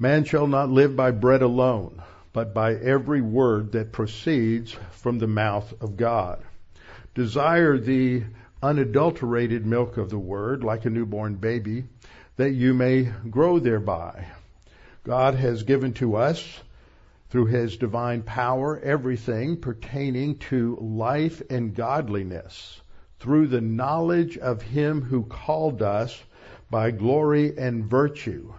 Man shall not live by bread alone, but by every word that proceeds from the mouth of God. Desire the unadulterated milk of the word, like a newborn baby, that you may grow thereby. God has given to us, through his divine power, everything pertaining to life and godliness, through the knowledge of him who called us by glory and virtue,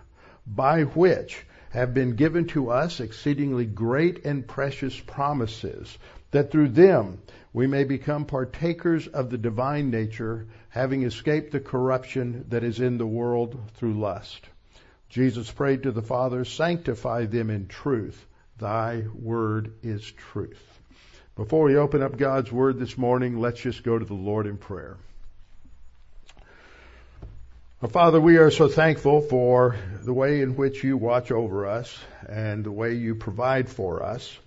by which have been given to us exceedingly great and precious promises, that through them we may become partakers of the divine nature, having escaped the corruption that is in the world through lust. Jesus prayed to the Father, sanctify them in truth. Thy word is truth. Before we open up God's word this morning, let's just go to the Lord in prayer. Father, we are so thankful for the way in which you watch over us and the way you provide for us.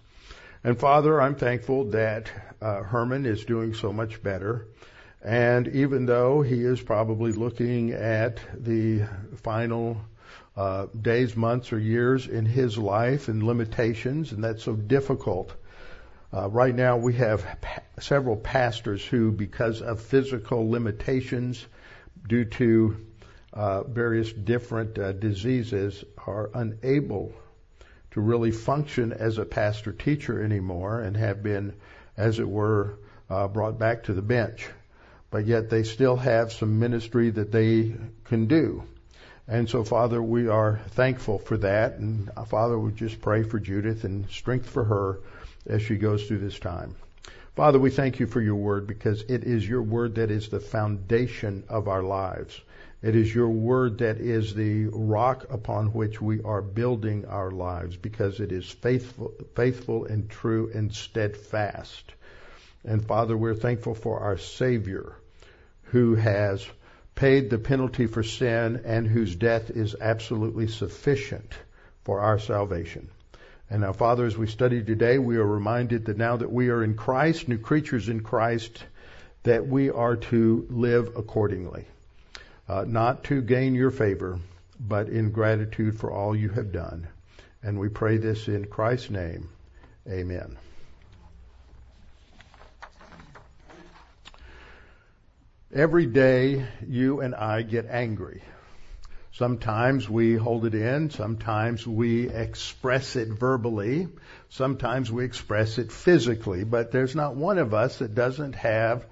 And Father, I'm thankful that uh, Herman is doing so much better. And even though he is probably looking at the final uh, days, months, or years in his life and limitations, and that's so difficult. Uh, right now, we have pa- several pastors who, because of physical limitations due to uh, various different uh, diseases are unable to really function as a pastor teacher anymore and have been, as it were, uh, brought back to the bench. But yet they still have some ministry that they can do. And so, Father, we are thankful for that. And uh, Father, we just pray for Judith and strength for her as she goes through this time. Father, we thank you for your word because it is your word that is the foundation of our lives. It is your word that is the rock upon which we are building our lives because it is faithful, faithful and true and steadfast. And Father, we're thankful for our Savior who has paid the penalty for sin and whose death is absolutely sufficient for our salvation. And now, Father, as we study today, we are reminded that now that we are in Christ, new creatures in Christ, that we are to live accordingly uh, not to gain your favor, but in gratitude for all you have done. And we pray this in Christ's name. Amen. Every day you and I get angry. Sometimes we hold it in, sometimes we express it verbally, sometimes we express it physically, but there's not one of us that doesn't have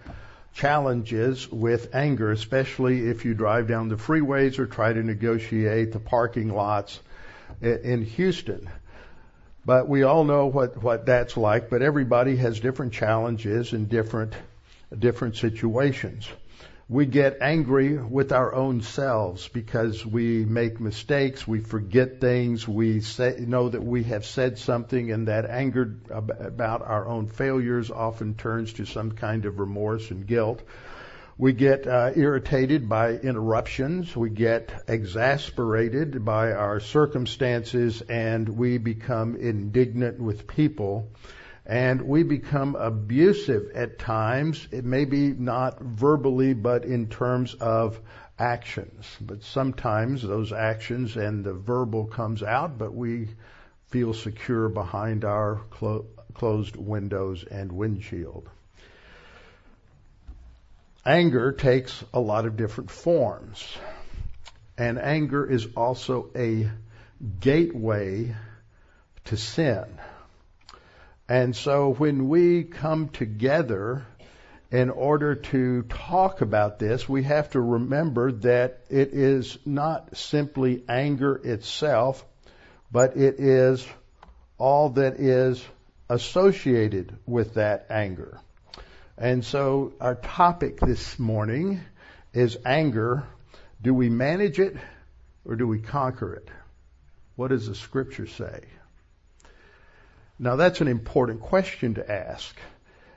challenges with anger, especially if you drive down the freeways or try to negotiate the parking lots in Houston. But we all know what, what that's like, but everybody has different challenges and different, different situations we get angry with our own selves because we make mistakes, we forget things, we say, know that we have said something, and that anger about our own failures often turns to some kind of remorse and guilt. We get uh, irritated by interruptions. We get exasperated by our circumstances, and we become indignant with people and we become abusive at times. It may be not verbally, but in terms of actions. But sometimes those actions and the verbal comes out, but we feel secure behind our clo- closed windows and windshield. Anger takes a lot of different forms. And anger is also a gateway to sin. And so when we come together in order to talk about this, we have to remember that it is not simply anger itself, but it is all that is associated with that anger. And so our topic this morning is anger. Do we manage it or do we conquer it? What does the scripture say? Now that's an important question to ask.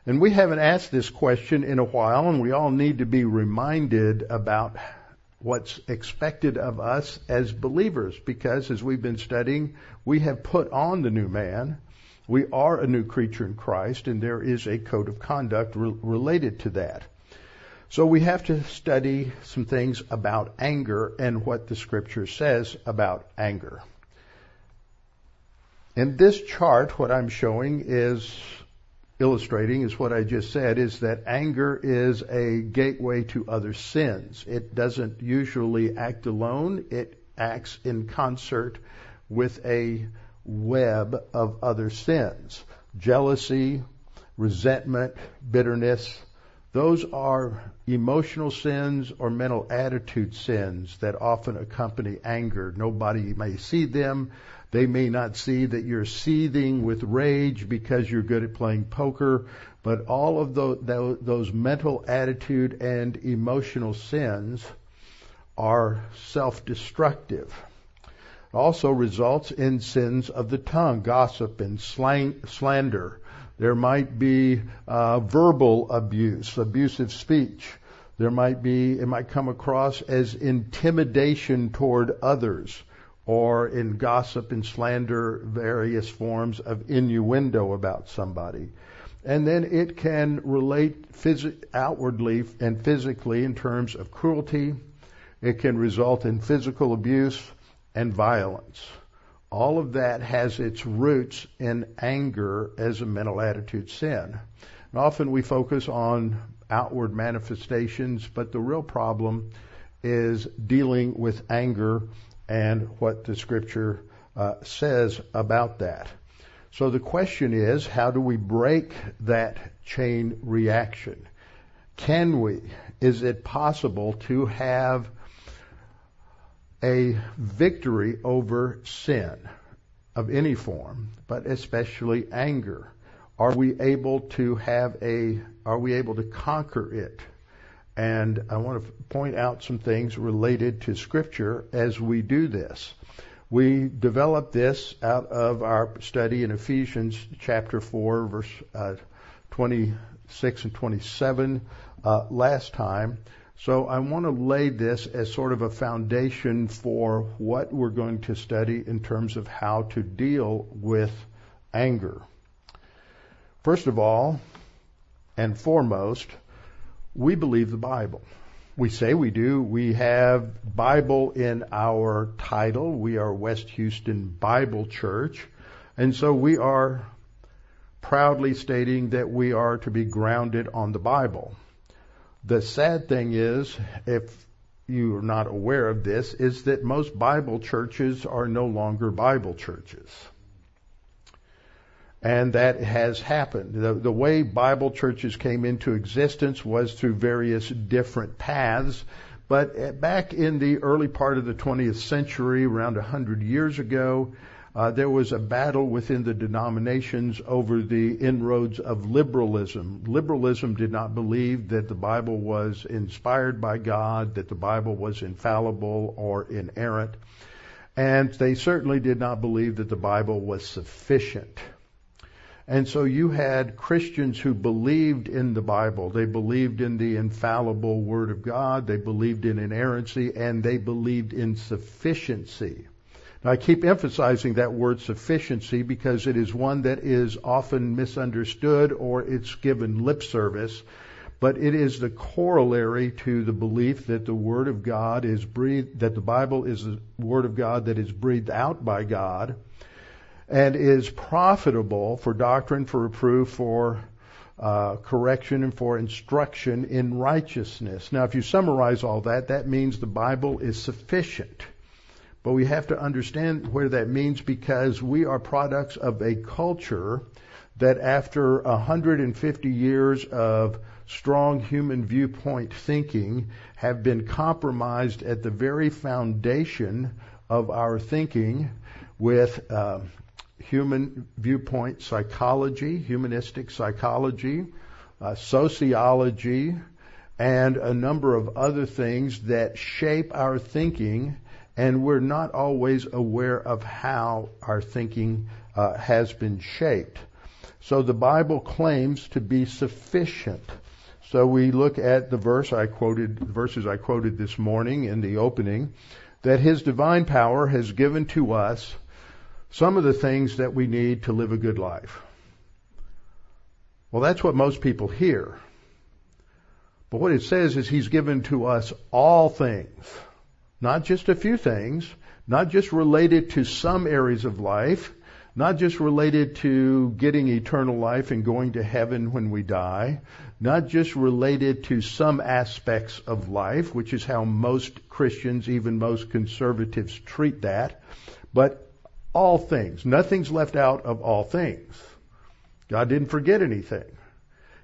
And we haven't asked this question in a while, and we all need to be reminded about what's expected of us as believers, because as we've been studying, we have put on the new man. We are a new creature in Christ, and there is a code of conduct re- related to that. So we have to study some things about anger and what the scripture says about anger. In this chart, what I'm showing is illustrating is what I just said is that anger is a gateway to other sins. It doesn't usually act alone. It acts in concert with a web of other sins. Jealousy, resentment, bitterness, those are emotional sins or mental attitude sins that often accompany anger. Nobody may see them. They may not see that you're seething with rage because you're good at playing poker, but all of those, those mental attitude and emotional sins are self-destructive. It also results in sins of the tongue, gossip and slang, slander. There might be uh, verbal abuse, abusive speech. There might be, it might come across as intimidation toward others or in gossip and slander, various forms of innuendo about somebody. And then it can relate phys- outwardly and physically in terms of cruelty. It can result in physical abuse and violence. All of that has its roots in anger as a mental attitude sin. And often we focus on outward manifestations, but the real problem is dealing with anger and what the scripture uh, says about that. So the question is, how do we break that chain reaction? Can we? Is it possible to have a victory over sin of any form, but especially anger? Are we able to have a, are we able to conquer it? And I want to point out some things related to Scripture as we do this. We developed this out of our study in Ephesians chapter 4, verse uh, 26 and 27 uh, last time. So I want to lay this as sort of a foundation for what we're going to study in terms of how to deal with anger. First of all, and foremost, we believe the Bible. We say we do. We have Bible in our title. We are West Houston Bible Church. And so we are proudly stating that we are to be grounded on the Bible. The sad thing is, if you are not aware of this, is that most Bible churches are no longer Bible churches. And that has happened. The, the, way Bible churches came into existence was through various different paths. But back in the early part of the 20th century, around 100 years ago, uh, there was a battle within the denominations over the inroads of liberalism. Liberalism did not believe that the Bible was inspired by God, that the Bible was infallible or inerrant, and they certainly did not believe that the Bible was sufficient. And so you had Christians who believed in the Bible. They believed in the infallible Word of God. They believed in inerrancy and they believed in sufficiency. Now I keep emphasizing that word sufficiency because it is one that is often misunderstood or it's given lip service. But it is the corollary to the belief that the Word of God is breathed, that the Bible is the Word of God that is breathed out by God and is profitable for doctrine, for reproof, for uh, correction, and for instruction in righteousness. Now, if you summarize all that, that means the Bible is sufficient. But we have to understand where that means because we are products of a culture that after 150 years of strong human viewpoint thinking have been compromised at the very foundation of our thinking with uh, human viewpoint psychology, humanistic psychology, uh, sociology, and a number of other things that shape our thinking, and we're not always aware of how our thinking uh, has been shaped. So the Bible claims to be sufficient. So we look at the verse I quoted, the verses I quoted this morning in the opening, that His divine power has given to us some of the things that we need to live a good life. Well, that's what most people hear. But what it says is He's given to us all things, not just a few things, not just related to some areas of life, not just related to getting eternal life and going to heaven when we die, not just related to some aspects of life, which is how most Christians, even most conservatives treat that, but all things. Nothing's left out of all things. God didn't forget anything.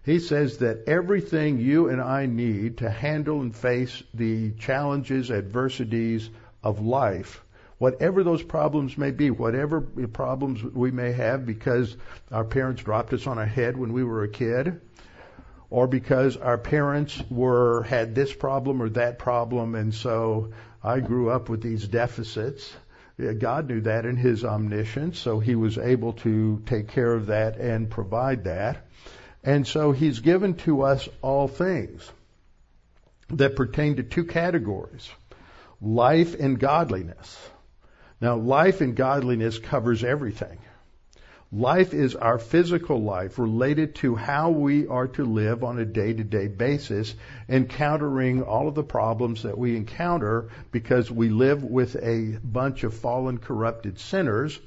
He says that everything you and I need to handle and face the challenges, adversities of life, whatever those problems may be, whatever problems we may have because our parents dropped us on our head when we were a kid, or because our parents were had this problem or that problem, and so I grew up with these deficits. God knew that in His omniscience, so He was able to take care of that and provide that. And so He's given to us all things that pertain to two categories life and godliness. Now, life and godliness covers everything. Life is our physical life related to how we are to live on a day to day basis, encountering all of the problems that we encounter because we live with a bunch of fallen, corrupted sinners,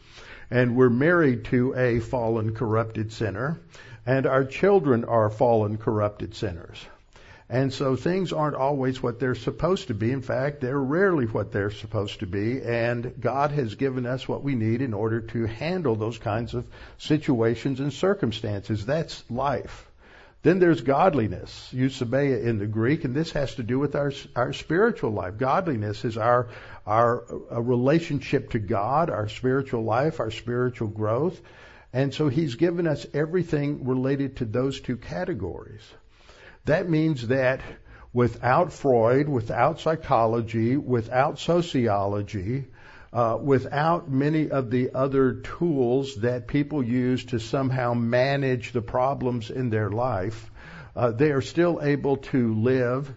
and we're married to a fallen, corrupted sinner, and our children are fallen, corrupted sinners. And so things aren't always what they're supposed to be. In fact, they're rarely what they're supposed to be. And God has given us what we need in order to handle those kinds of situations and circumstances. That's life. Then there's godliness, eusebeia in the Greek, and this has to do with our our spiritual life. Godliness is our our relationship to God, our spiritual life, our spiritual growth, and so He's given us everything related to those two categories. That means that without Freud, without psychology, without sociology, uh, without many of the other tools that people use to somehow manage the problems in their life, uh, they are still able to live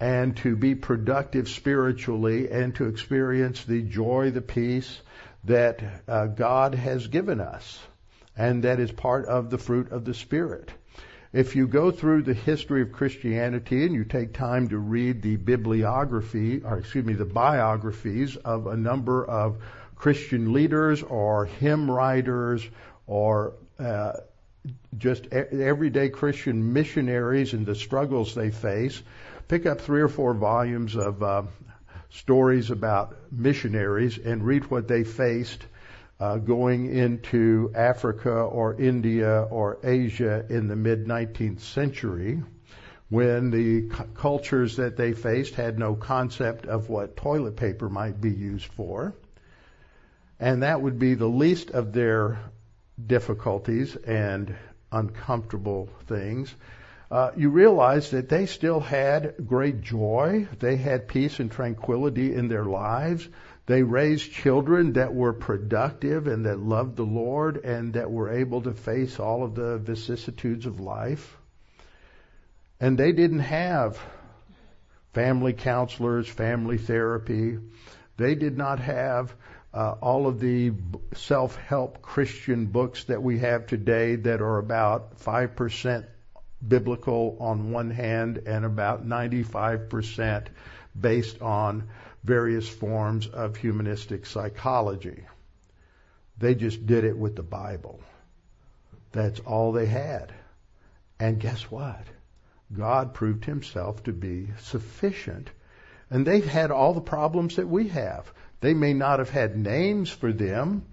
and to be productive spiritually and to experience the joy, the peace that uh, God has given us. And that is part of the fruit of the Spirit. If you go through the history of Christianity and you take time to read the bibliography, or excuse me, the biographies of a number of Christian leaders or hymn writers or uh, just everyday Christian missionaries and the struggles they face, pick up three or four volumes of uh, stories about missionaries and read what they faced uh, going into Africa or India or Asia in the mid 19th century when the c- cultures that they faced had no concept of what toilet paper might be used for. And that would be the least of their difficulties and uncomfortable things. Uh, you realize that they still had great joy. They had peace and tranquility in their lives. They raised children that were productive and that loved the Lord and that were able to face all of the vicissitudes of life. And they didn't have family counselors, family therapy. They did not have uh, all of the self-help Christian books that we have today that are about 5% biblical on one hand and about 95% based on various forms of humanistic psychology. They just did it with the Bible. That's all they had. And guess what? God proved himself to be sufficient. And they've had all the problems that we have. They may not have had names for them.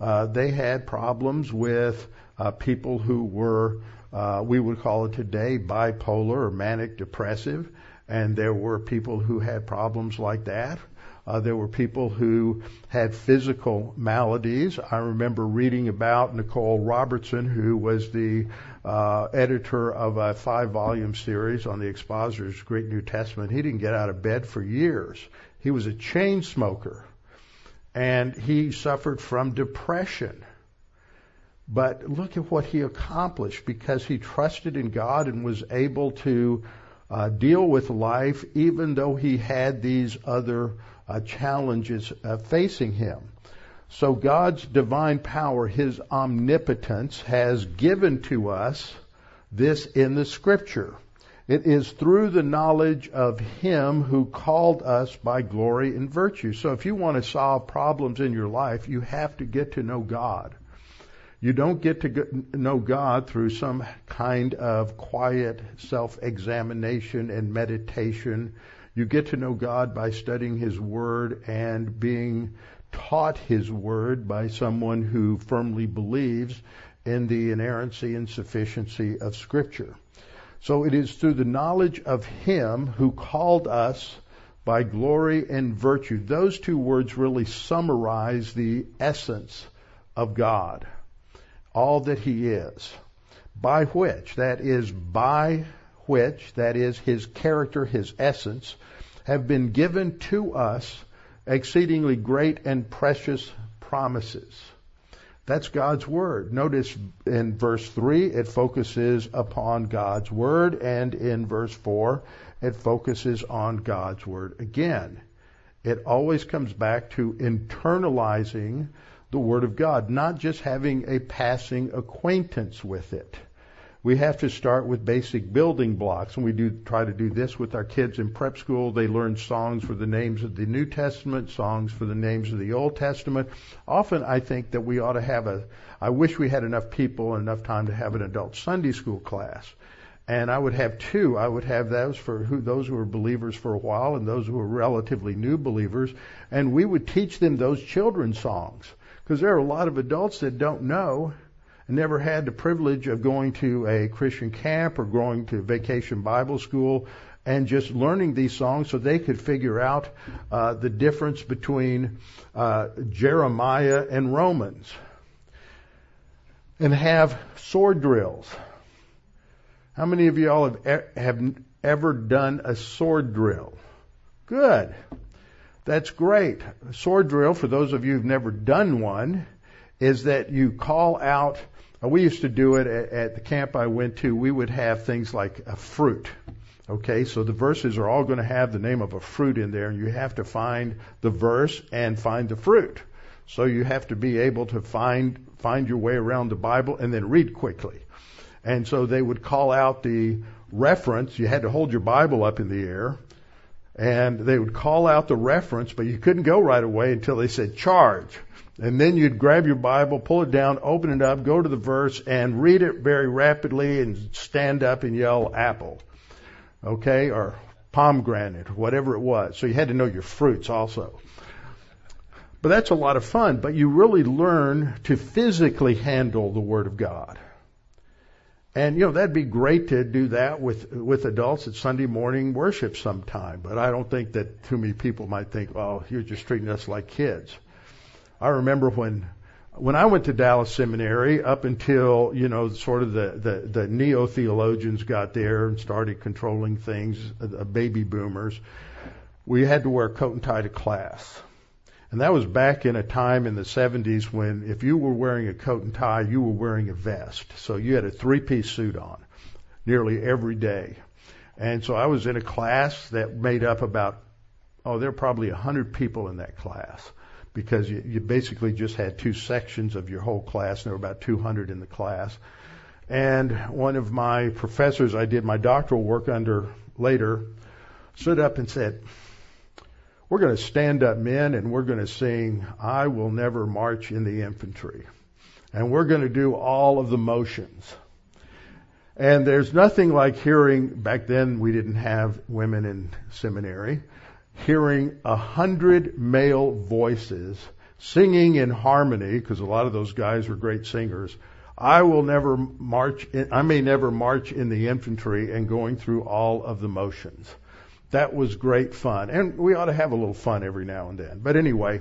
Uh, they had problems with uh, people who were, uh, we would call it today, bipolar or manic depressive and there were people who had problems like that. Uh, there were people who had physical maladies. I remember reading about Nicole Robertson, who was the uh, editor of a five-volume series on the Expositor's Greek New Testament. He didn't get out of bed for years. He was a chain smoker, and he suffered from depression. But look at what he accomplished because he trusted in God and was able to uh, deal with life even though he had these other uh, challenges uh, facing him. So God's divine power, His omnipotence, has given to us this in the scripture. It is through the knowledge of Him who called us by glory and virtue. So if you want to solve problems in your life, you have to get to know God. You don't get to know God through some kind of quiet self-examination and meditation. You get to know God by studying His Word and being taught His Word by someone who firmly believes in the inerrancy and sufficiency of Scripture. So it is through the knowledge of Him who called us by glory and virtue. Those two words really summarize the essence of God all that he is. By which, that is, by which, that is, his character, his essence, have been given to us exceedingly great and precious promises. That's God's Word. Notice in verse 3, it focuses upon God's Word, and in verse 4, it focuses on God's Word again. It always comes back to internalizing the Word of God, not just having a passing acquaintance with it. We have to start with basic building blocks, and we do try to do this with our kids in prep school. They learn songs for the names of the New Testament, songs for the names of the Old Testament. Often I think that we ought to have a, I wish we had enough people and enough time to have an adult Sunday school class. And I would have two. I would have those for who, those who were believers for a while and those who were relatively new believers. And we would teach them those children's songs because there are a lot of adults that don't know and never had the privilege of going to a Christian camp or going to vacation Bible school and just learning these songs so they could figure out uh, the difference between uh, Jeremiah and Romans and have sword drills. How many of y'all have, have ever done a sword drill? Good. That's great. sword drill, for those of you who've never done one, is that you call out. Uh, we used to do it at, at the camp I went to. We would have things like a fruit. Okay, so the verses are all going to have the name of a fruit in there, and you have to find the verse and find the fruit. So you have to be able to find find your way around the Bible and then read quickly. And so they would call out the reference. You had to hold your Bible up in the air and they would call out the reference, but you couldn't go right away until they said charge. And then you'd grab your Bible, pull it down, open it up, go to the verse, and read it very rapidly and stand up and yell apple. Okay? Or pomegranate, whatever it was. So you had to know your fruits also. But that's a lot of fun, but you really learn to physically handle the Word of God. And you know that'd be great to do that with with adults at Sunday morning worship sometime. But I don't think that too many people might think, "Oh, you're just treating us like kids." I remember when when I went to Dallas Seminary, up until you know sort of the the, the neo theologians got there and started controlling things, the uh, baby boomers, we had to wear coat and tie to class. And that was back in a time in the 70s when if you were wearing a coat and tie, you were wearing a vest. So you had a three piece suit on nearly every day. And so I was in a class that made up about, oh, there were probably 100 people in that class because you, you basically just had two sections of your whole class, and there were about 200 in the class. And one of my professors I did my doctoral work under later stood up and said, we're going to stand up men and we're going to sing, I will never march in the infantry. And we're going to do all of the motions. And there's nothing like hearing, back then we didn't have women in seminary, hearing a hundred male voices singing in harmony, because a lot of those guys were great singers. I will never march, in, I may never march in the infantry and going through all of the motions. That was great fun. And we ought to have a little fun every now and then. But anyway,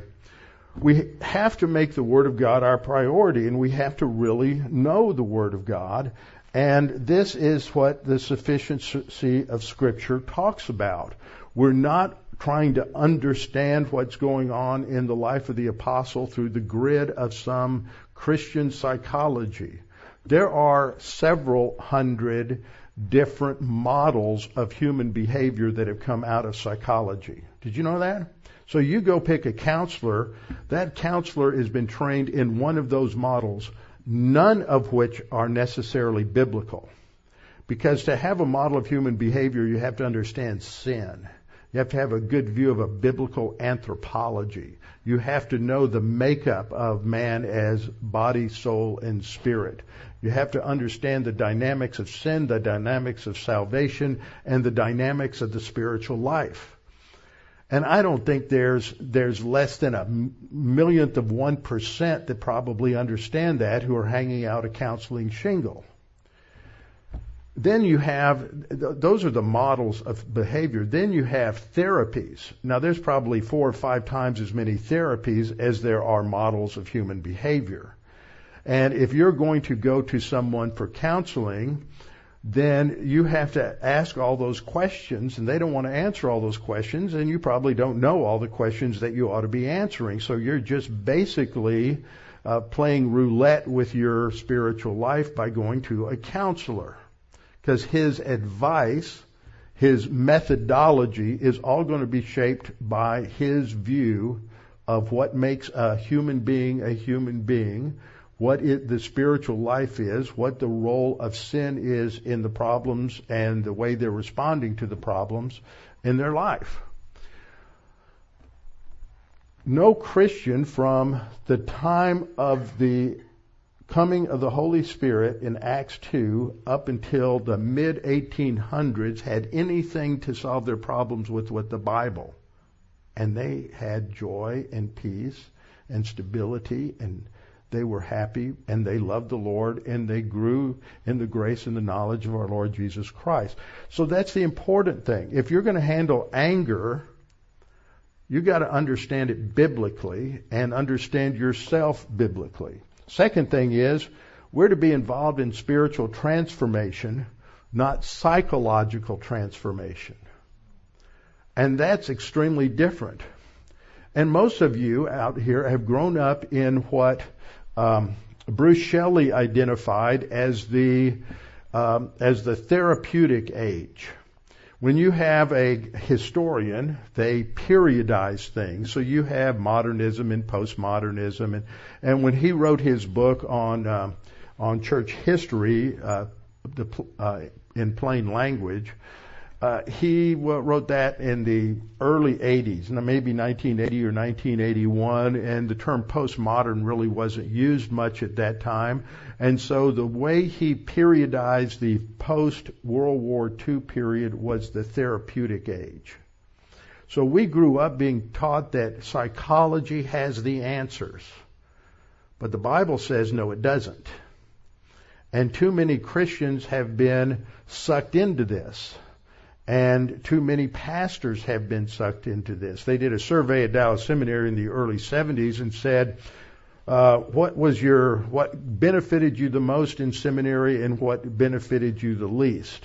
we have to make the Word of God our priority and we have to really know the Word of God. And this is what the sufficiency of Scripture talks about. We're not trying to understand what's going on in the life of the apostle through the grid of some Christian psychology. There are several hundred different models of human behavior that have come out of psychology. Did you know that? So you go pick a counselor, that counselor has been trained in one of those models, none of which are necessarily biblical. Because to have a model of human behavior, you have to understand sin. You have to have a good view of a biblical anthropology. You have to know the makeup of man as body, soul, and spirit. You have to understand the dynamics of sin, the dynamics of salvation, and the dynamics of the spiritual life. And I don't think there's there's less than a millionth of one percent that probably understand that who are hanging out a counseling shingle. Then you have, those are the models of behavior. Then you have therapies. Now there's probably four or five times as many therapies as there are models of human behavior. And if you're going to go to someone for counseling, then you have to ask all those questions and they don't want to answer all those questions and you probably don't know all the questions that you ought to be answering. So you're just basically uh, playing roulette with your spiritual life by going to a counselor because his advice, his methodology is all going to be shaped by his view of what makes a human being a human being, what it, the spiritual life is, what the role of sin is in the problems and the way they're responding to the problems in their life. No Christian from the time of the coming of the Holy Spirit in Acts 2 up until the mid 1800s had anything to solve their problems with with the Bible. And they had joy and peace and stability and they were happy and they loved the Lord and they grew in the grace and the knowledge of our Lord Jesus Christ. So that's the important thing. If you're going to handle anger, you got to understand it biblically and understand yourself biblically. Second thing is, we're to be involved in spiritual transformation, not psychological transformation. And that's extremely different. And most of you out here have grown up in what um, Bruce Shelley identified as the um, as the therapeutic age. When you have a historian, they periodize things. So you have modernism and postmodernism, and and when he wrote his book on uh, on church history, uh, the, uh, in plain language, uh, he wrote that in the early 80s, maybe 1980 or 1981, and the term postmodern really wasn't used much at that time. And so the way he periodized the post World War II period was the therapeutic age. So we grew up being taught that psychology has the answers. But the Bible says no, it doesn't. And too many Christians have been sucked into this. And too many pastors have been sucked into this. They did a survey at Dallas Seminary in the early 70s and said, uh, what was your, what benefited you the most in seminary and what benefited you the least?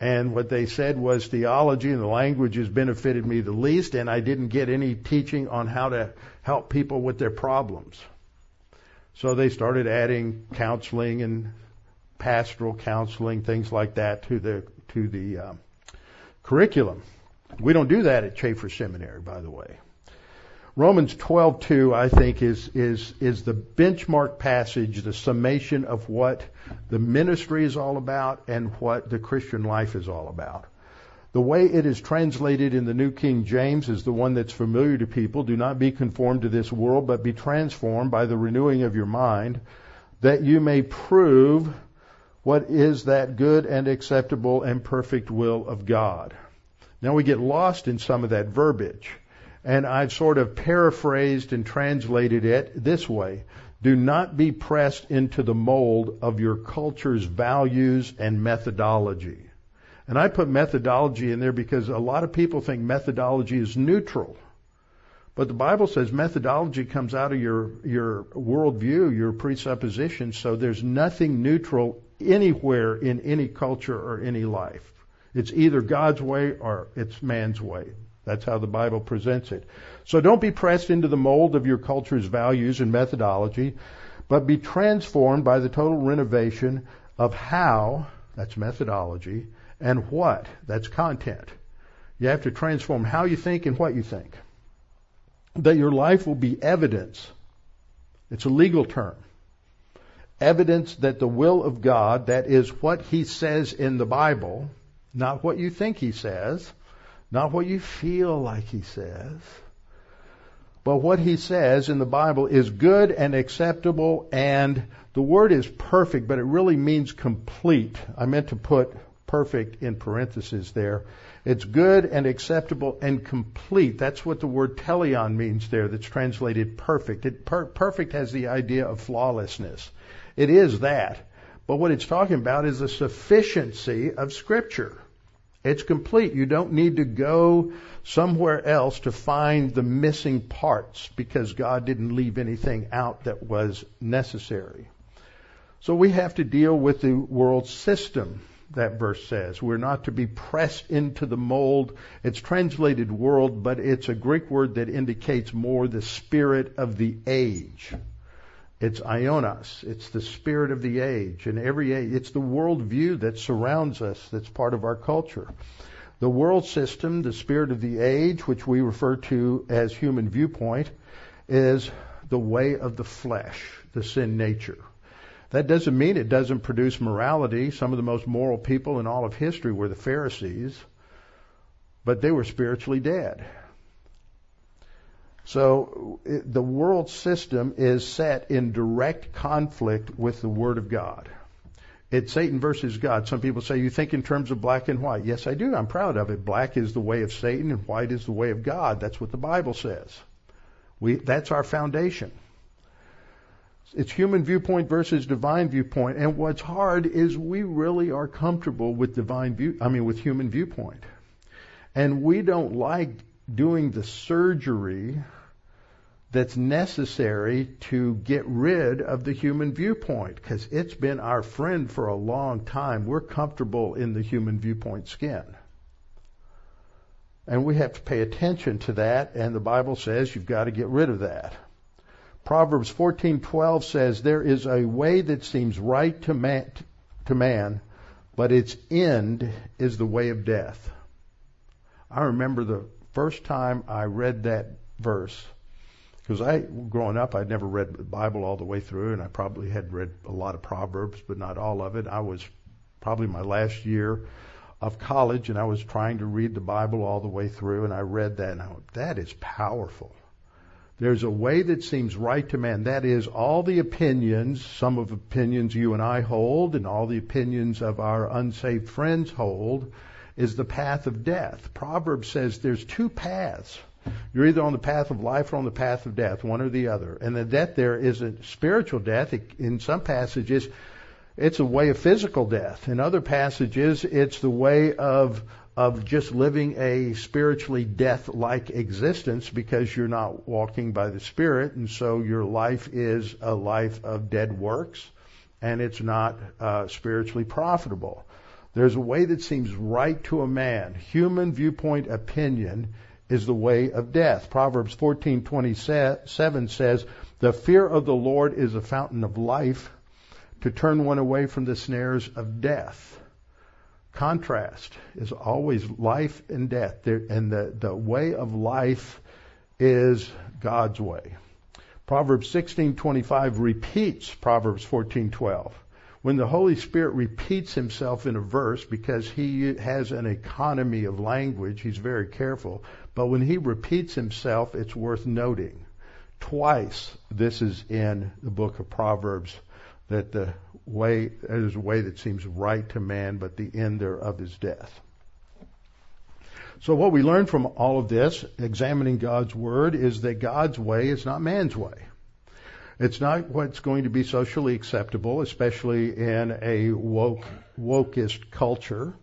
And what they said was theology and the languages benefited me the least, and I didn't get any teaching on how to help people with their problems. So they started adding counseling and pastoral counseling, things like that, to the to the um, curriculum. We don't do that at Chafer Seminary, by the way. Romans 12:2 I think is is is the benchmark passage, the summation of what the ministry is all about and what the Christian life is all about. The way it is translated in the New King James is the one that's familiar to people. Do not be conformed to this world, but be transformed by the renewing of your mind, that you may prove what is that good and acceptable and perfect will of God. Now we get lost in some of that verbiage. And I've sort of paraphrased and translated it this way. Do not be pressed into the mold of your culture's values and methodology. And I put methodology in there because a lot of people think methodology is neutral. But the Bible says methodology comes out of your, your worldview, your presuppositions, so there's nothing neutral anywhere in any culture or any life. It's either God's way or it's man's way. That's how the Bible presents it. So don't be pressed into the mold of your culture's values and methodology, but be transformed by the total renovation of how, that's methodology, and what? That's content. You have to transform how you think and what you think. That your life will be evidence. It's a legal term. Evidence that the will of God, that is what He says in the Bible, not what you think He says, Not what you feel like he says. But what he says in the Bible is good and acceptable and the word is perfect, but it really means complete. I meant to put perfect in parentheses there. It's good and acceptable and complete. That's what the word teleion means there, that's translated perfect. It, per- perfect has the idea of flawlessness. It is that. But what it's talking about is the sufficiency of Scripture. It's complete. You don't need to go somewhere else to find the missing parts because God didn't leave anything out that was necessary. So we have to deal with the world system, that verse says. We're not to be pressed into the mold. It's translated world, but it's a Greek word that indicates more the spirit of the age. It's aionos. It's the spirit of the age. And every age, it's the worldview that surrounds us that's part of our culture. The world system, the spirit of the age, which we refer to as human viewpoint, is the way of the flesh, the sin nature. That doesn't mean it doesn't produce morality. Some of the most moral people in all of history were the Pharisees, but they were spiritually dead. So the world system is set in direct conflict with the Word of God. It's Satan versus God. Some people say, you think in terms of black and white. Yes, I do. I'm proud of it. Black is the way of Satan and white is the way of God. That's what the Bible says. We, that's our foundation. It's human viewpoint versus divine viewpoint. And what's hard is we really are comfortable with divine view, I mean, with human viewpoint. And we don't like doing the surgery that's necessary to get rid of the human viewpoint because it's been our friend for a long time. We're comfortable in the human viewpoint skin. And we have to pay attention to that and the Bible says you've got to get rid of that. Proverbs 14:12 says there is a way that seems right to man, to man, but its end is the way of death. I remember the first time I read that verse because I, growing up, I'd never read the Bible all the way through, and I probably had read a lot of Proverbs, but not all of it. I was probably my last year of college, and I was trying to read the Bible all the way through, and I read that, and I went, that is powerful. There's a way that seems right to man. That is, all the opinions, some of opinions you and I hold, and all the opinions of our unsaved friends hold, is the path of death. Proverbs says there's two paths. You're either on the path of life or on the path of death, one or the other. And the death there isn't spiritual death. It, in some passages, it's a way of physical death. In other passages, it's the way of of just living a spiritually death-like existence because you're not walking by the Spirit, and so your life is a life of dead works, and it's not uh, spiritually profitable. There's a way that seems right to a man. Human viewpoint opinion is the way of death. Proverbs 14:27 says, "The fear of the Lord is a fountain of life, to turn one away from the snares of death." Contrast is always life and death, and the, the way of life is God's way. Proverbs 16:25 repeats Proverbs 14:12 when the Holy Spirit repeats himself in a verse because he has an economy of language, he's very careful. But when he repeats himself, it's worth noting. Twice this is in the book of Proverbs that the way is a way that seems right to man, but the end thereof is death. So what we learn from all of this, examining God's word, is that God's way is not man's way. It's not what's going to be socially acceptable, especially in a woke, wokeist culture,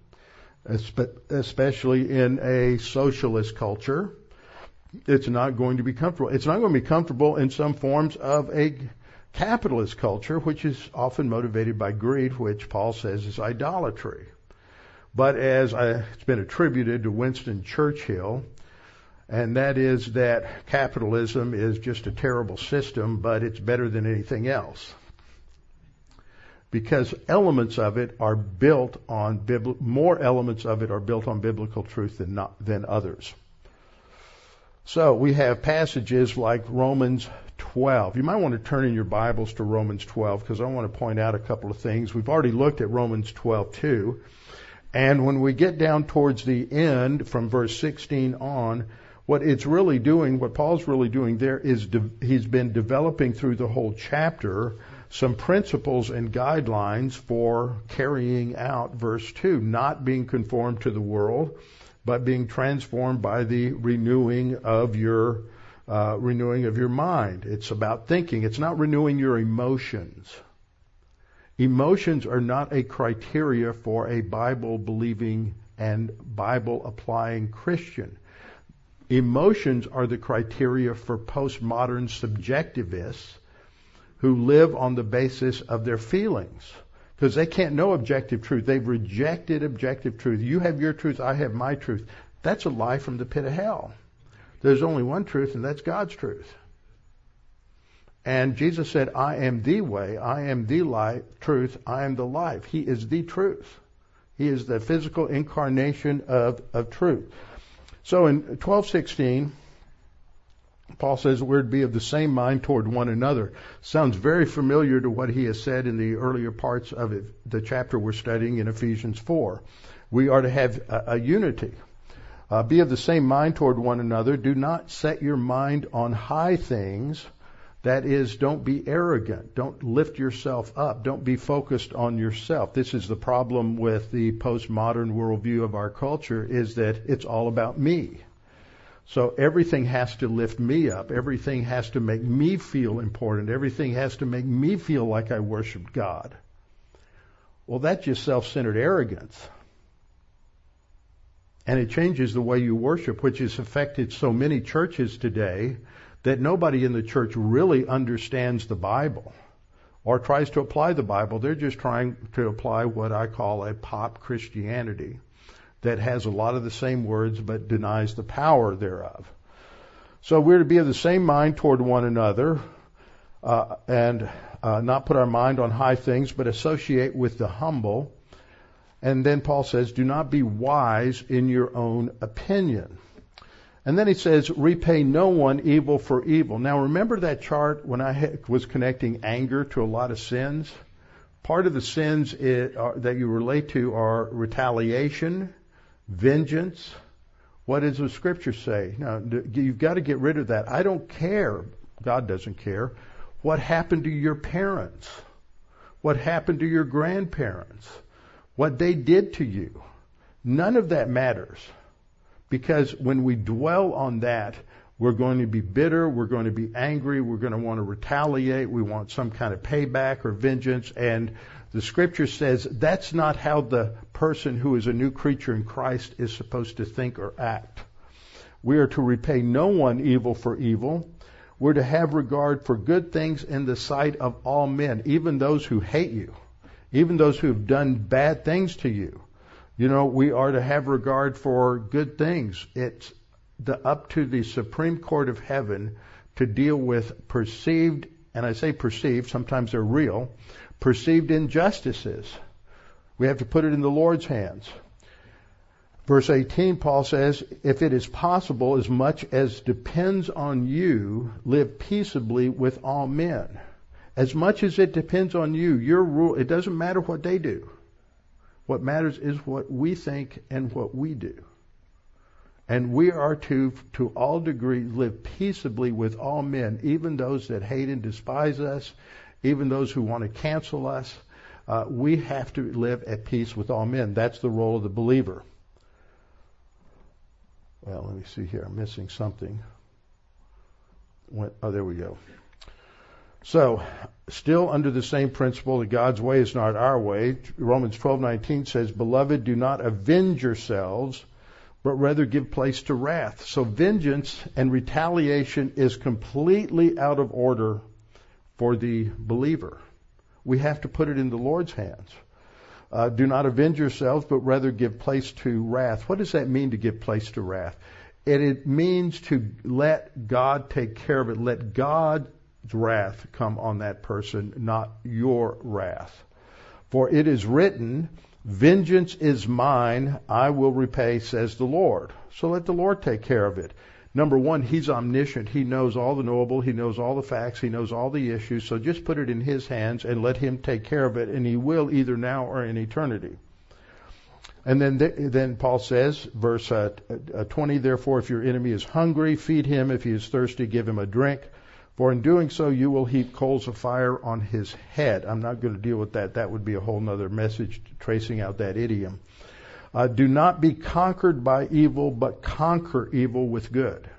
especially in a socialist culture. It's not going to be comfortable. It's not going to be comfortable in some forms of a capitalist culture, which is often motivated by greed, which Paul says is idolatry. But as I, it's been attributed to Winston Churchill, and that is that capitalism is just a terrible system, but it's better than anything else. Because elements of it are built on more elements of it are built on biblical truth than not, than others. So we have passages like Romans 12. You might want to turn in your Bibles to Romans 12 because I want to point out a couple of things. We've already looked at Romans 12 too. And when we get down towards the end, from verse 16 on, what it's really doing, what Paul's really doing there is de- he's been developing through the whole chapter some principles and guidelines for carrying out verse 2, not being conformed to the world, but being transformed by the renewing of your uh, renewing of your mind. It's about thinking. It's not renewing your emotions. Emotions are not a criteria for a Bible believing and Bible applying Christian. Emotions are the criteria for postmodern subjectivists who live on the basis of their feelings because they can't know objective truth. They've rejected objective truth. You have your truth, I have my truth. That's a lie from the pit of hell. There's only one truth, and that's God's truth. And Jesus said, I am the way, I am the life, truth, I am the life. He is the truth. He is the physical incarnation of, of truth. So in 1216, Paul says we're to be of the same mind toward one another. Sounds very familiar to what he has said in the earlier parts of it, the chapter we're studying in Ephesians 4. We are to have a, a unity. Uh, be of the same mind toward one another. Do not set your mind on high things, that is, don't be arrogant. Don't lift yourself up. Don't be focused on yourself. This is the problem with the postmodern worldview of our culture is that it's all about me. So everything has to lift me up. Everything has to make me feel important. Everything has to make me feel like I worship God. Well, that's just self-centered arrogance. And it changes the way you worship, which has affected so many churches today that nobody in the church really understands the Bible or tries to apply the Bible. They're just trying to apply what I call a pop Christianity that has a lot of the same words but denies the power thereof. So we're to be of the same mind toward one another uh, and uh, not put our mind on high things but associate with the humble. And then Paul says, do not be wise in your own opinion. And then he says, repay no one evil for evil. Now remember that chart when I was connecting anger to a lot of sins? Part of the sins it, uh, that you relate to are retaliation, vengeance. What does the scripture say? Now, you've got to get rid of that. I don't care. God doesn't care. What happened to your parents? What happened to your grandparents? What they did to you? None of that matters. Because when we dwell on that, we're going to be bitter, we're going to be angry, we're going to want to retaliate, we want some kind of payback or vengeance, and the scripture says that's not how the person who is a new creature in Christ is supposed to think or act. We are to repay no one evil for evil. We're to have regard for good things in the sight of all men, even those who hate you, even those who have done bad things to you. You know, we are to have regard for good things. It's the, up to the Supreme Court of Heaven to deal with perceived, and I say perceived, sometimes they're real, perceived injustices. We have to put it in the Lord's hands. Verse 18, Paul says, if it is possible, as much as depends on you, live peaceably with all men. As much as it depends on you, your rule, it doesn't matter what they do. What matters is what we think and what we do. And we are to, to all degrees, live peaceably with all men, even those that hate and despise us, even those who want to cancel us. Uh, we have to live at peace with all men. That's the role of the believer. Well, let me see here. I'm missing something. oh, there we go. So, still under the same principle that God's way is not our way, Romans 12:19 says, "Beloved, do not avenge yourselves, but rather give place to wrath." So vengeance and retaliation is completely out of order for the believer. We have to put it in the Lord's hands. Uh, do not avenge yourselves, but rather give place to wrath. What does that mean to give place to wrath? It, it means to let God take care of it. Let God's wrath come on that person, not your wrath. For it is written, Vengeance is mine, I will repay, says the Lord. So let the Lord take care of it. Number one, He's omniscient. He knows all the knowable. He knows all the facts. He knows all the issues. So just put it in His hands and let Him take care of it, and He will either now or in eternity. And then, then Paul says, verse uh, uh, 20, therefore, if your enemy is hungry, feed him. If he is thirsty, give him a drink. For in doing so, you will heap coals of fire on his head. I'm not going to deal with that. That would be a whole other message tracing out that idiom. Uh, do not be conquered by evil, but conquer evil with good.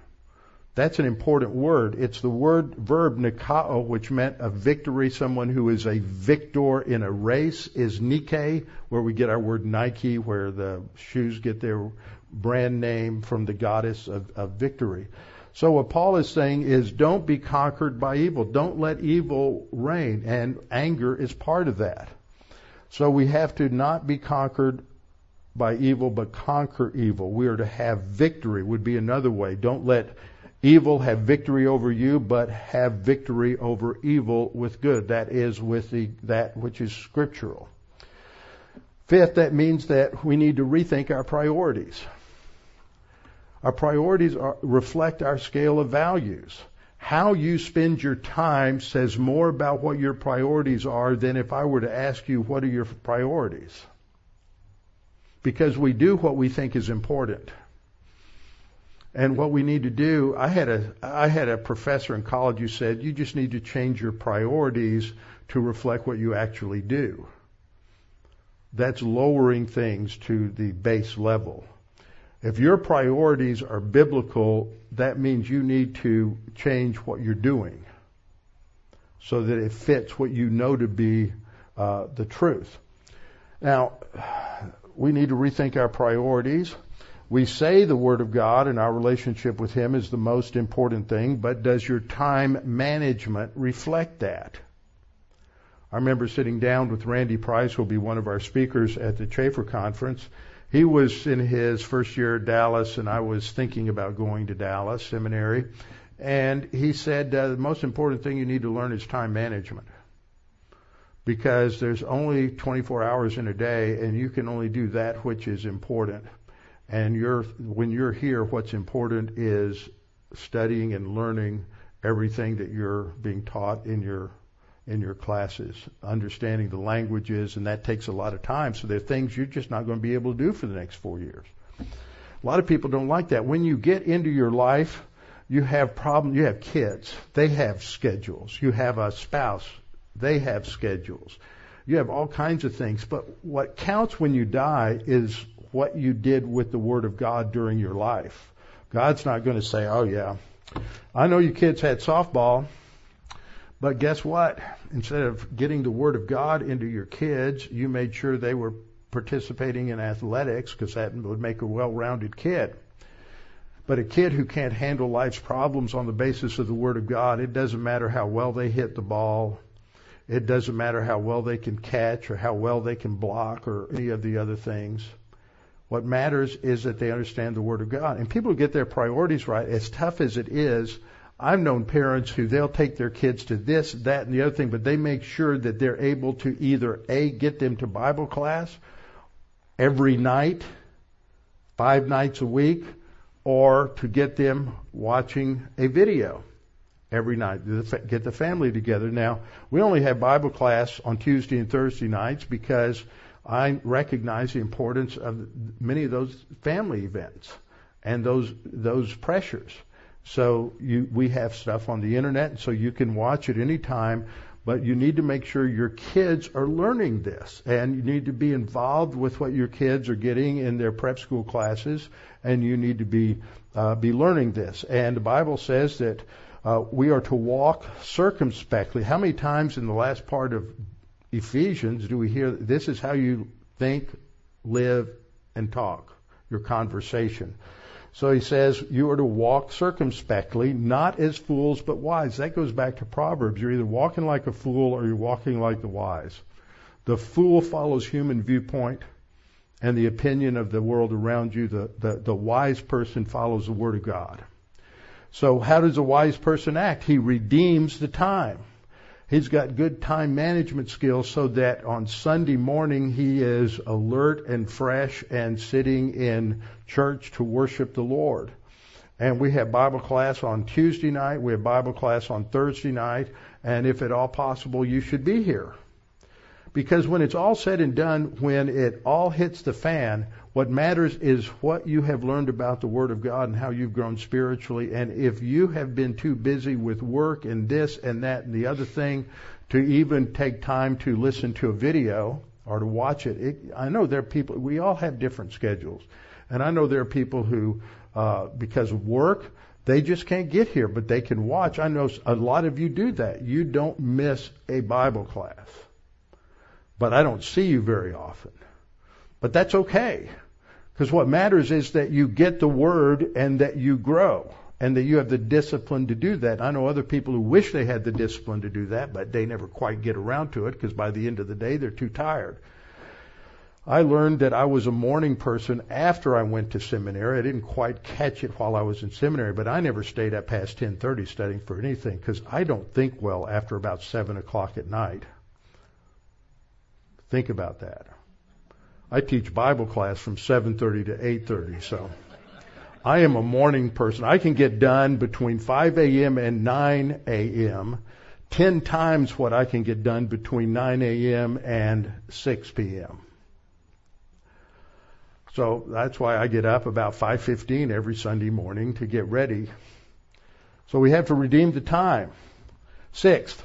That's an important word. It's the word verb nikao, which meant a victory. Someone who is a victor in a race is Nike, where we get our word Nike, where the shoes get their brand name from the goddess of, of victory. So what Paul is saying is don't be conquered by evil. Don't let evil reign. And anger is part of that. So we have to not be conquered by evil, but conquer evil. We are to have victory, would be another way. Don't let evil have victory over you, but have victory over evil with good. That is with the, that which is scriptural. Fifth, that means that we need to rethink our priorities. Our priorities are, reflect our scale of values. How you spend your time says more about what your priorities are than if I were to ask you, what are your priorities? Because we do what we think is important. And what we need to do, I had a I had a professor in college who said you just need to change your priorities to reflect what you actually do. That's lowering things to the base level. If your priorities are biblical, that means you need to change what you're doing so that it fits what you know to be uh, the truth. Now, we need to rethink our priorities. We say the Word of God and our relationship with Him is the most important thing, but does your time management reflect that? I remember sitting down with Randy Price, who will be one of our speakers at the Chafer Conference. He was in his first year at Dallas, and I was thinking about going to Dallas Seminary. And he said, uh, the most important thing you need to learn is time management. Because there's only 24 hours in a day, and you can only do that which is important. And you're, when you're here, what's important is studying and learning everything that you're being taught in your in your classes, understanding the languages, and that takes a lot of time. So there are things you're just not going to be able to do for the next four years. A lot of people don't like that. When you get into your life, you have problems. You have kids; they have schedules. You have a spouse; they have schedules. You have all kinds of things. But what counts when you die is what you did with the Word of God during your life. God's not going to say, oh yeah, I know you kids had softball, but guess what? Instead of getting the Word of God into your kids, you made sure they were participating in athletics because that would make a well-rounded kid. But a kid who can't handle life's problems on the basis of the Word of God, it doesn't matter how well they hit the ball. It doesn't matter how well they can catch or how well they can block or any of the other things. What matters is that they understand the Word of God. And people who get their priorities right, as tough as it is, I've known parents who they'll take their kids to this, that, and the other thing, but they make sure that they're able to either A, get them to Bible class every night, five nights a week, or to get them watching a video every night. Get the family together. Now, we only have Bible class on Tuesday and Thursday nights because I recognize the importance of many of those family events and those those pressures. So you, we have stuff on the internet, so you can watch at any time. But you need to make sure your kids are learning this, and you need to be involved with what your kids are getting in their prep school classes, and you need to be uh, be learning this. And the Bible says that uh, we are to walk circumspectly. How many times in the last part of Ephesians do we hear this is how you think, live, and talk, your conversation. So he says you are to walk circumspectly, not as fools, but wise. That goes back to Proverbs. You're either walking like a fool or you're walking like the wise. The fool follows human viewpoint and the opinion of the world around you. The, the, the wise person follows the Word of God. So how does a wise person act? He redeems the time. He's got good time management skills so that on Sunday morning he is alert and fresh and sitting in church to worship the Lord. And we have Bible class on Tuesday night, we have Bible class on Thursday night, and if at all possible, you should be here. Because when it's all said and done, when it all hits the fan, what matters is what you have learned about the Word of God and how you've grown spiritually. And if you have been too busy with work and this and that and the other thing to even take time to listen to a video or to watch it, it I know there are people, we all have different schedules. And I know there are people who, uh, because of work, they just can't get here, but they can watch. I know a lot of you do that. You don't miss a Bible class. But I don't see you very often. But that's okay. Because what matters is that you get the word and that you grow and that you have the discipline to do that. I know other people who wish they had the discipline to do that, but they never quite get around to it because by the end of the day they're too tired. I learned that I was a morning person after I went to seminary. I didn't quite catch it while I was in seminary, but I never stayed up past 10:30 studying for anything because I don't think well after about seven o'clock at night. Think about that. I teach Bible class from 7:30 to 8:30, so I am a morning person. I can get done between 5 a.m. and 9 a.m. 10 times what I can get done between 9 a.m. and 6 p.m. So that's why I get up about 5:15 every Sunday morning to get ready. So we have to redeem the time. Sixth,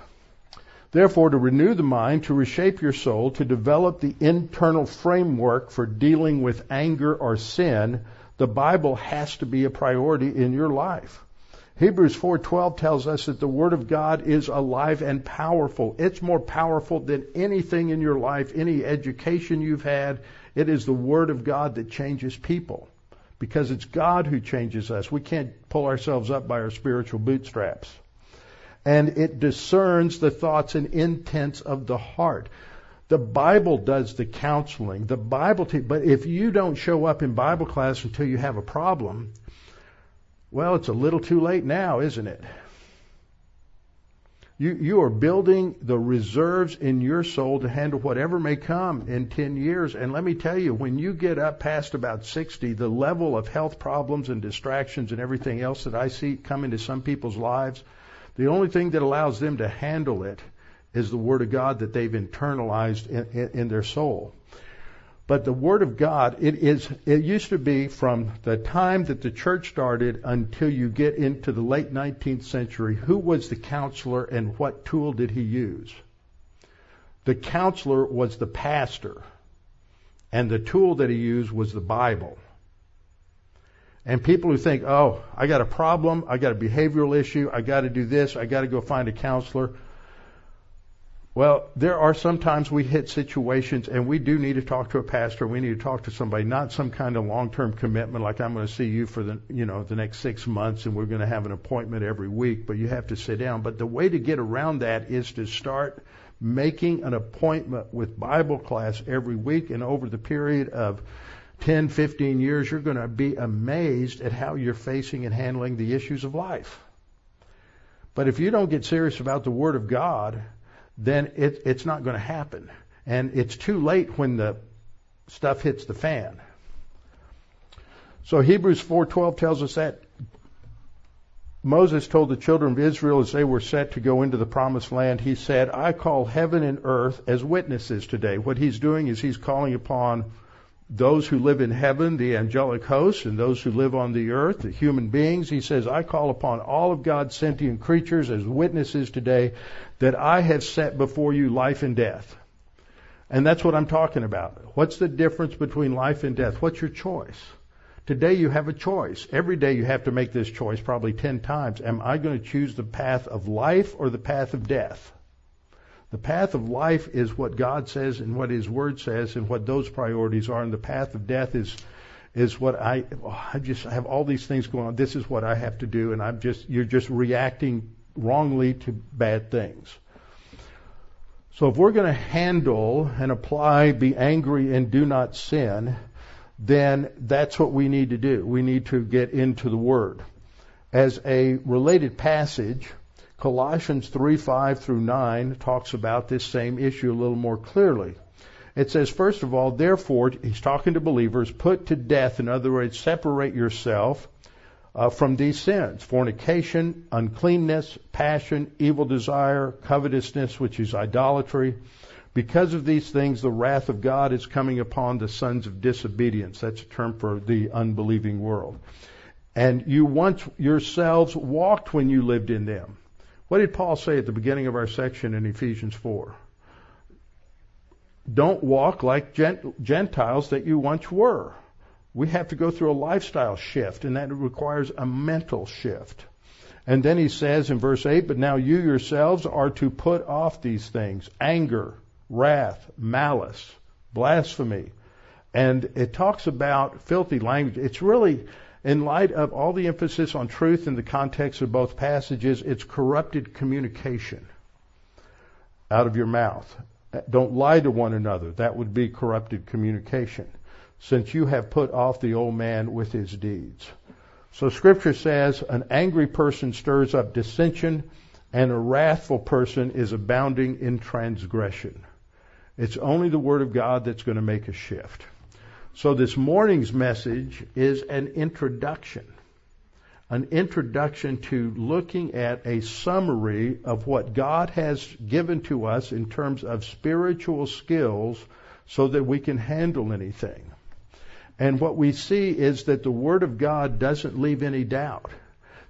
therefore to renew the mind, to reshape your soul, to develop the internal framework for dealing with anger or sin, the Bible has to be a priority in your life. Hebrews 4:12 tells us that the word of God is alive and powerful. It's more powerful than anything in your life, any education you've had, it is the Word of God that changes people because it's God who changes us. We can't pull ourselves up by our spiritual bootstraps. And it discerns the thoughts and intents of the heart. The Bible does the counseling. The Bible, te- but if you don't show up in Bible class until you have a problem, well, it's a little too late now, isn't it? You, you are building the reserves in your soul to handle whatever may come in 10 years. And let me tell you, when you get up past about 60, the level of health problems and distractions and everything else that I see come into some people's lives, the only thing that allows them to handle it is the Word of God that they've internalized in, in, in their soul. But the Word of God, it is, it used to be from the time that the church started until you get into the late 19th century, who was the counselor and what tool did he use? The counselor was the pastor, and the tool that he used was the Bible. And people who think, oh, I got a problem, I got a behavioral issue, I got to do this, I got to go find a counselor. Well, there are sometimes we hit situations and we do need to talk to a pastor. We need to talk to somebody, not some kind of long-term commitment like I'm going to see you for the, you know, the next six months and we're going to have an appointment every week, but you have to sit down. But the way to get around that is to start making an appointment with Bible class every week and over the period of 10, 15 years, you're going to be amazed at how you're facing and handling the issues of life. But if you don't get serious about the Word of God, then it, it's not going to happen. And it's too late when the stuff hits the fan. So Hebrews 4:12 tells us that Moses told the children of Israel as they were set to go into the promised land, he said, I call heaven and earth as witnesses today. What he's doing is he's calling upon those who live in heaven, the angelic hosts, and those who live on the earth, the human beings. He says, I call upon all of God's sentient creatures as witnesses today that I have set before you life and death. And that's what I'm talking about. What's the difference between life and death? What's your choice? Today you have a choice. Every day you have to make this choice probably 10 times. Am I going to choose the path of life or the path of death? The path of life is what God says and what His Word says and what those priorities are, and the path of death is is what I oh, I just have all these things going on. This is what I have to do, and I'm just you're just reacting wrongly to bad things. So if we're going to handle and apply be angry and do not sin, then that's what we need to do. We need to get into the Word. As a related passage, Colossians 3 5 through 9 talks about this same issue a little more clearly. It says, first of all, therefore, he's talking to believers, put to death, in other words, separate yourself uh, from these sins fornication, uncleanness, passion, evil desire, covetousness, which is idolatry. Because of these things, the wrath of God is coming upon the sons of disobedience. That's a term for the unbelieving world. And you once yourselves walked when you lived in them. What did Paul say at the beginning of our section in Ephesians 4? Don't walk like Gentiles that you once were. We have to go through a lifestyle shift, and that requires a mental shift. And then he says in verse 8, But now you yourselves are to put off these things anger, wrath, malice, blasphemy. And it talks about filthy language. It's really, in light of all the emphasis on truth in the context of both passages, it's corrupted communication out of your mouth. Don't lie to one another. That would be corrupted communication, since you have put off the old man with his deeds. So scripture says an angry person stirs up dissension and a wrathful person is abounding in transgression. It's only the Word of God that's going to make a shift. So this morning's message is an introduction. An introduction to looking at a summary of what God has given to us in terms of spiritual skills so that we can handle anything. And what we see is that the Word of God doesn't leave any doubt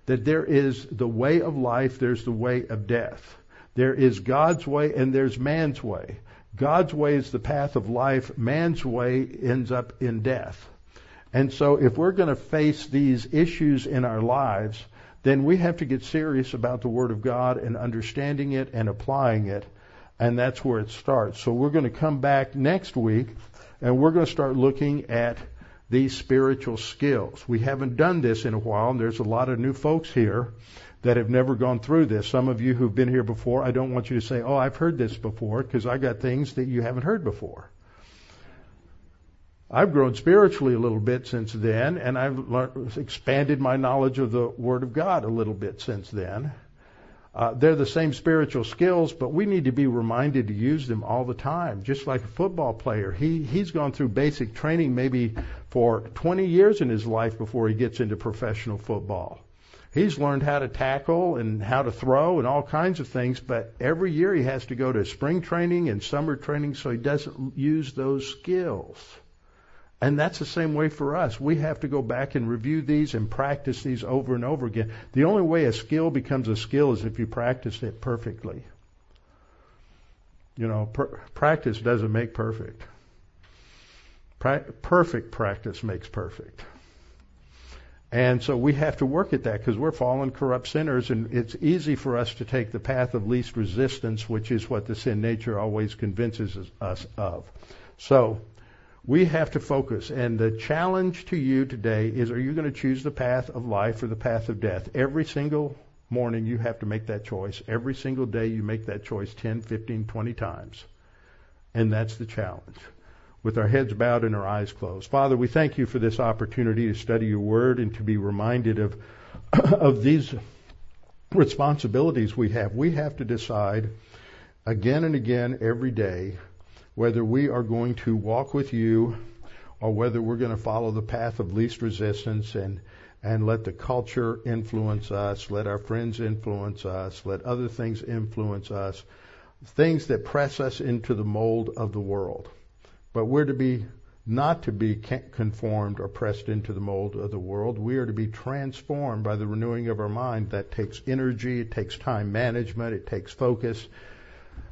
that there is the way of life, there's the way of death. There is God's way and there's man's way. God's way is the path of life. Man's way ends up in death. And so if we're going to face these issues in our lives, then we have to get serious about the Word of God and understanding it and applying it. And that's where it starts. So we're going to come back next week and we're going to start looking at these spiritual skills. We haven't done this in a while and there's a lot of new folks here that have never gone through this. Some of you who've been here before, I don't want you to say, oh, I've heard this before, because I got things that you haven't heard before. I've grown spiritually a little bit since then, and I've learned, expanded my knowledge of the Word of God a little bit since then. Uh, they're the same spiritual skills, but we need to be reminded to use them all the time. Just like a football player, he he's gone through basic training maybe for 20 years in his life before he gets into professional football. He's learned how to tackle and how to throw and all kinds of things, but every year he has to go to spring training and summer training so he doesn't use those skills. And that's the same way for us. We have to go back and review these and practice these over and over again. The only way a skill becomes a skill is if you practice it perfectly. You know, per- practice doesn't make perfect. Pra- perfect practice makes perfect. And so we have to work at that because we're fallen, corrupt sinners, and it's easy for us to take the path of least resistance, which is what the sin nature always convinces us of. So we have to focus. And the challenge to you today is are you going to choose the path of life or the path of death? Every single morning you have to make that choice. Every single day you make that choice 10, 15, 20 times. And that's the challenge with our heads bowed and our eyes closed. Father, we thank you for this opportunity to study your word and to be reminded of, of these responsibilities we have. We have to decide again and again every day whether we are going to walk with you or whether we're going to follow the path of least resistance and and let the culture influence us, let our friends influence us, let other things influence us, things that press us into the mold of the world. But we're to be not to be conformed or pressed into the mold of the world. We are to be transformed by the renewing of our mind. That takes energy, it takes time management, it takes focus.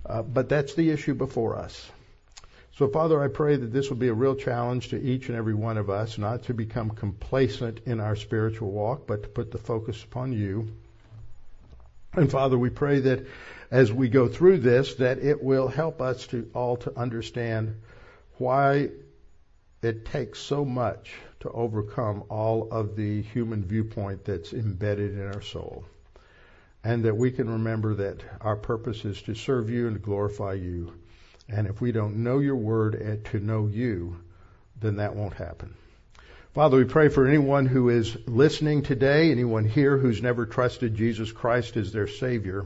Uh, but that's the issue before us. So, Father, I pray that this will be a real challenge to each and every one of us, not to become complacent in our spiritual walk, but to put the focus upon you. And Father, we pray that as we go through this, that it will help us to all to understand why it takes so much to overcome all of the human viewpoint that's embedded in our soul. And that we can remember that our purpose is to serve you and to glorify you. And if we don't know your word and to know you, then that won't happen. Father, we pray for anyone who is listening today, anyone here who's never trusted Jesus Christ as their Savior,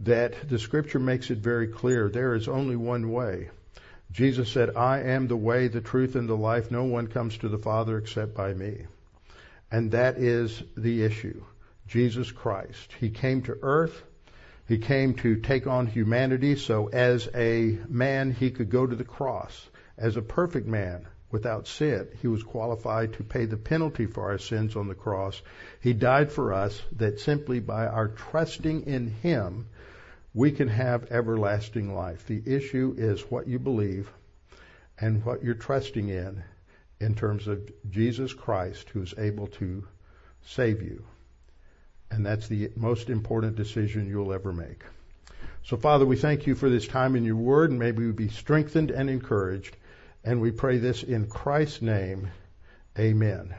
that the Scripture makes it very clear there is only one way. Jesus said, I am the way, the truth, and the life. No one comes to the Father except by me. And that is the issue. Jesus Christ. He came to earth He came to take on humanity so as a man he could go to the cross. As a perfect man without sin, he was qualified to pay the penalty for our sins on the cross. He died for us that simply by our trusting in him, we can have everlasting life. The issue is what you believe and what you're trusting in in terms of Jesus Christ who is able to save you. And that's the most important decision you'll ever make. So, Father, we thank you for this time in your word, and maybe we be strengthened and encouraged. And we pray this in Christ's name. Amen.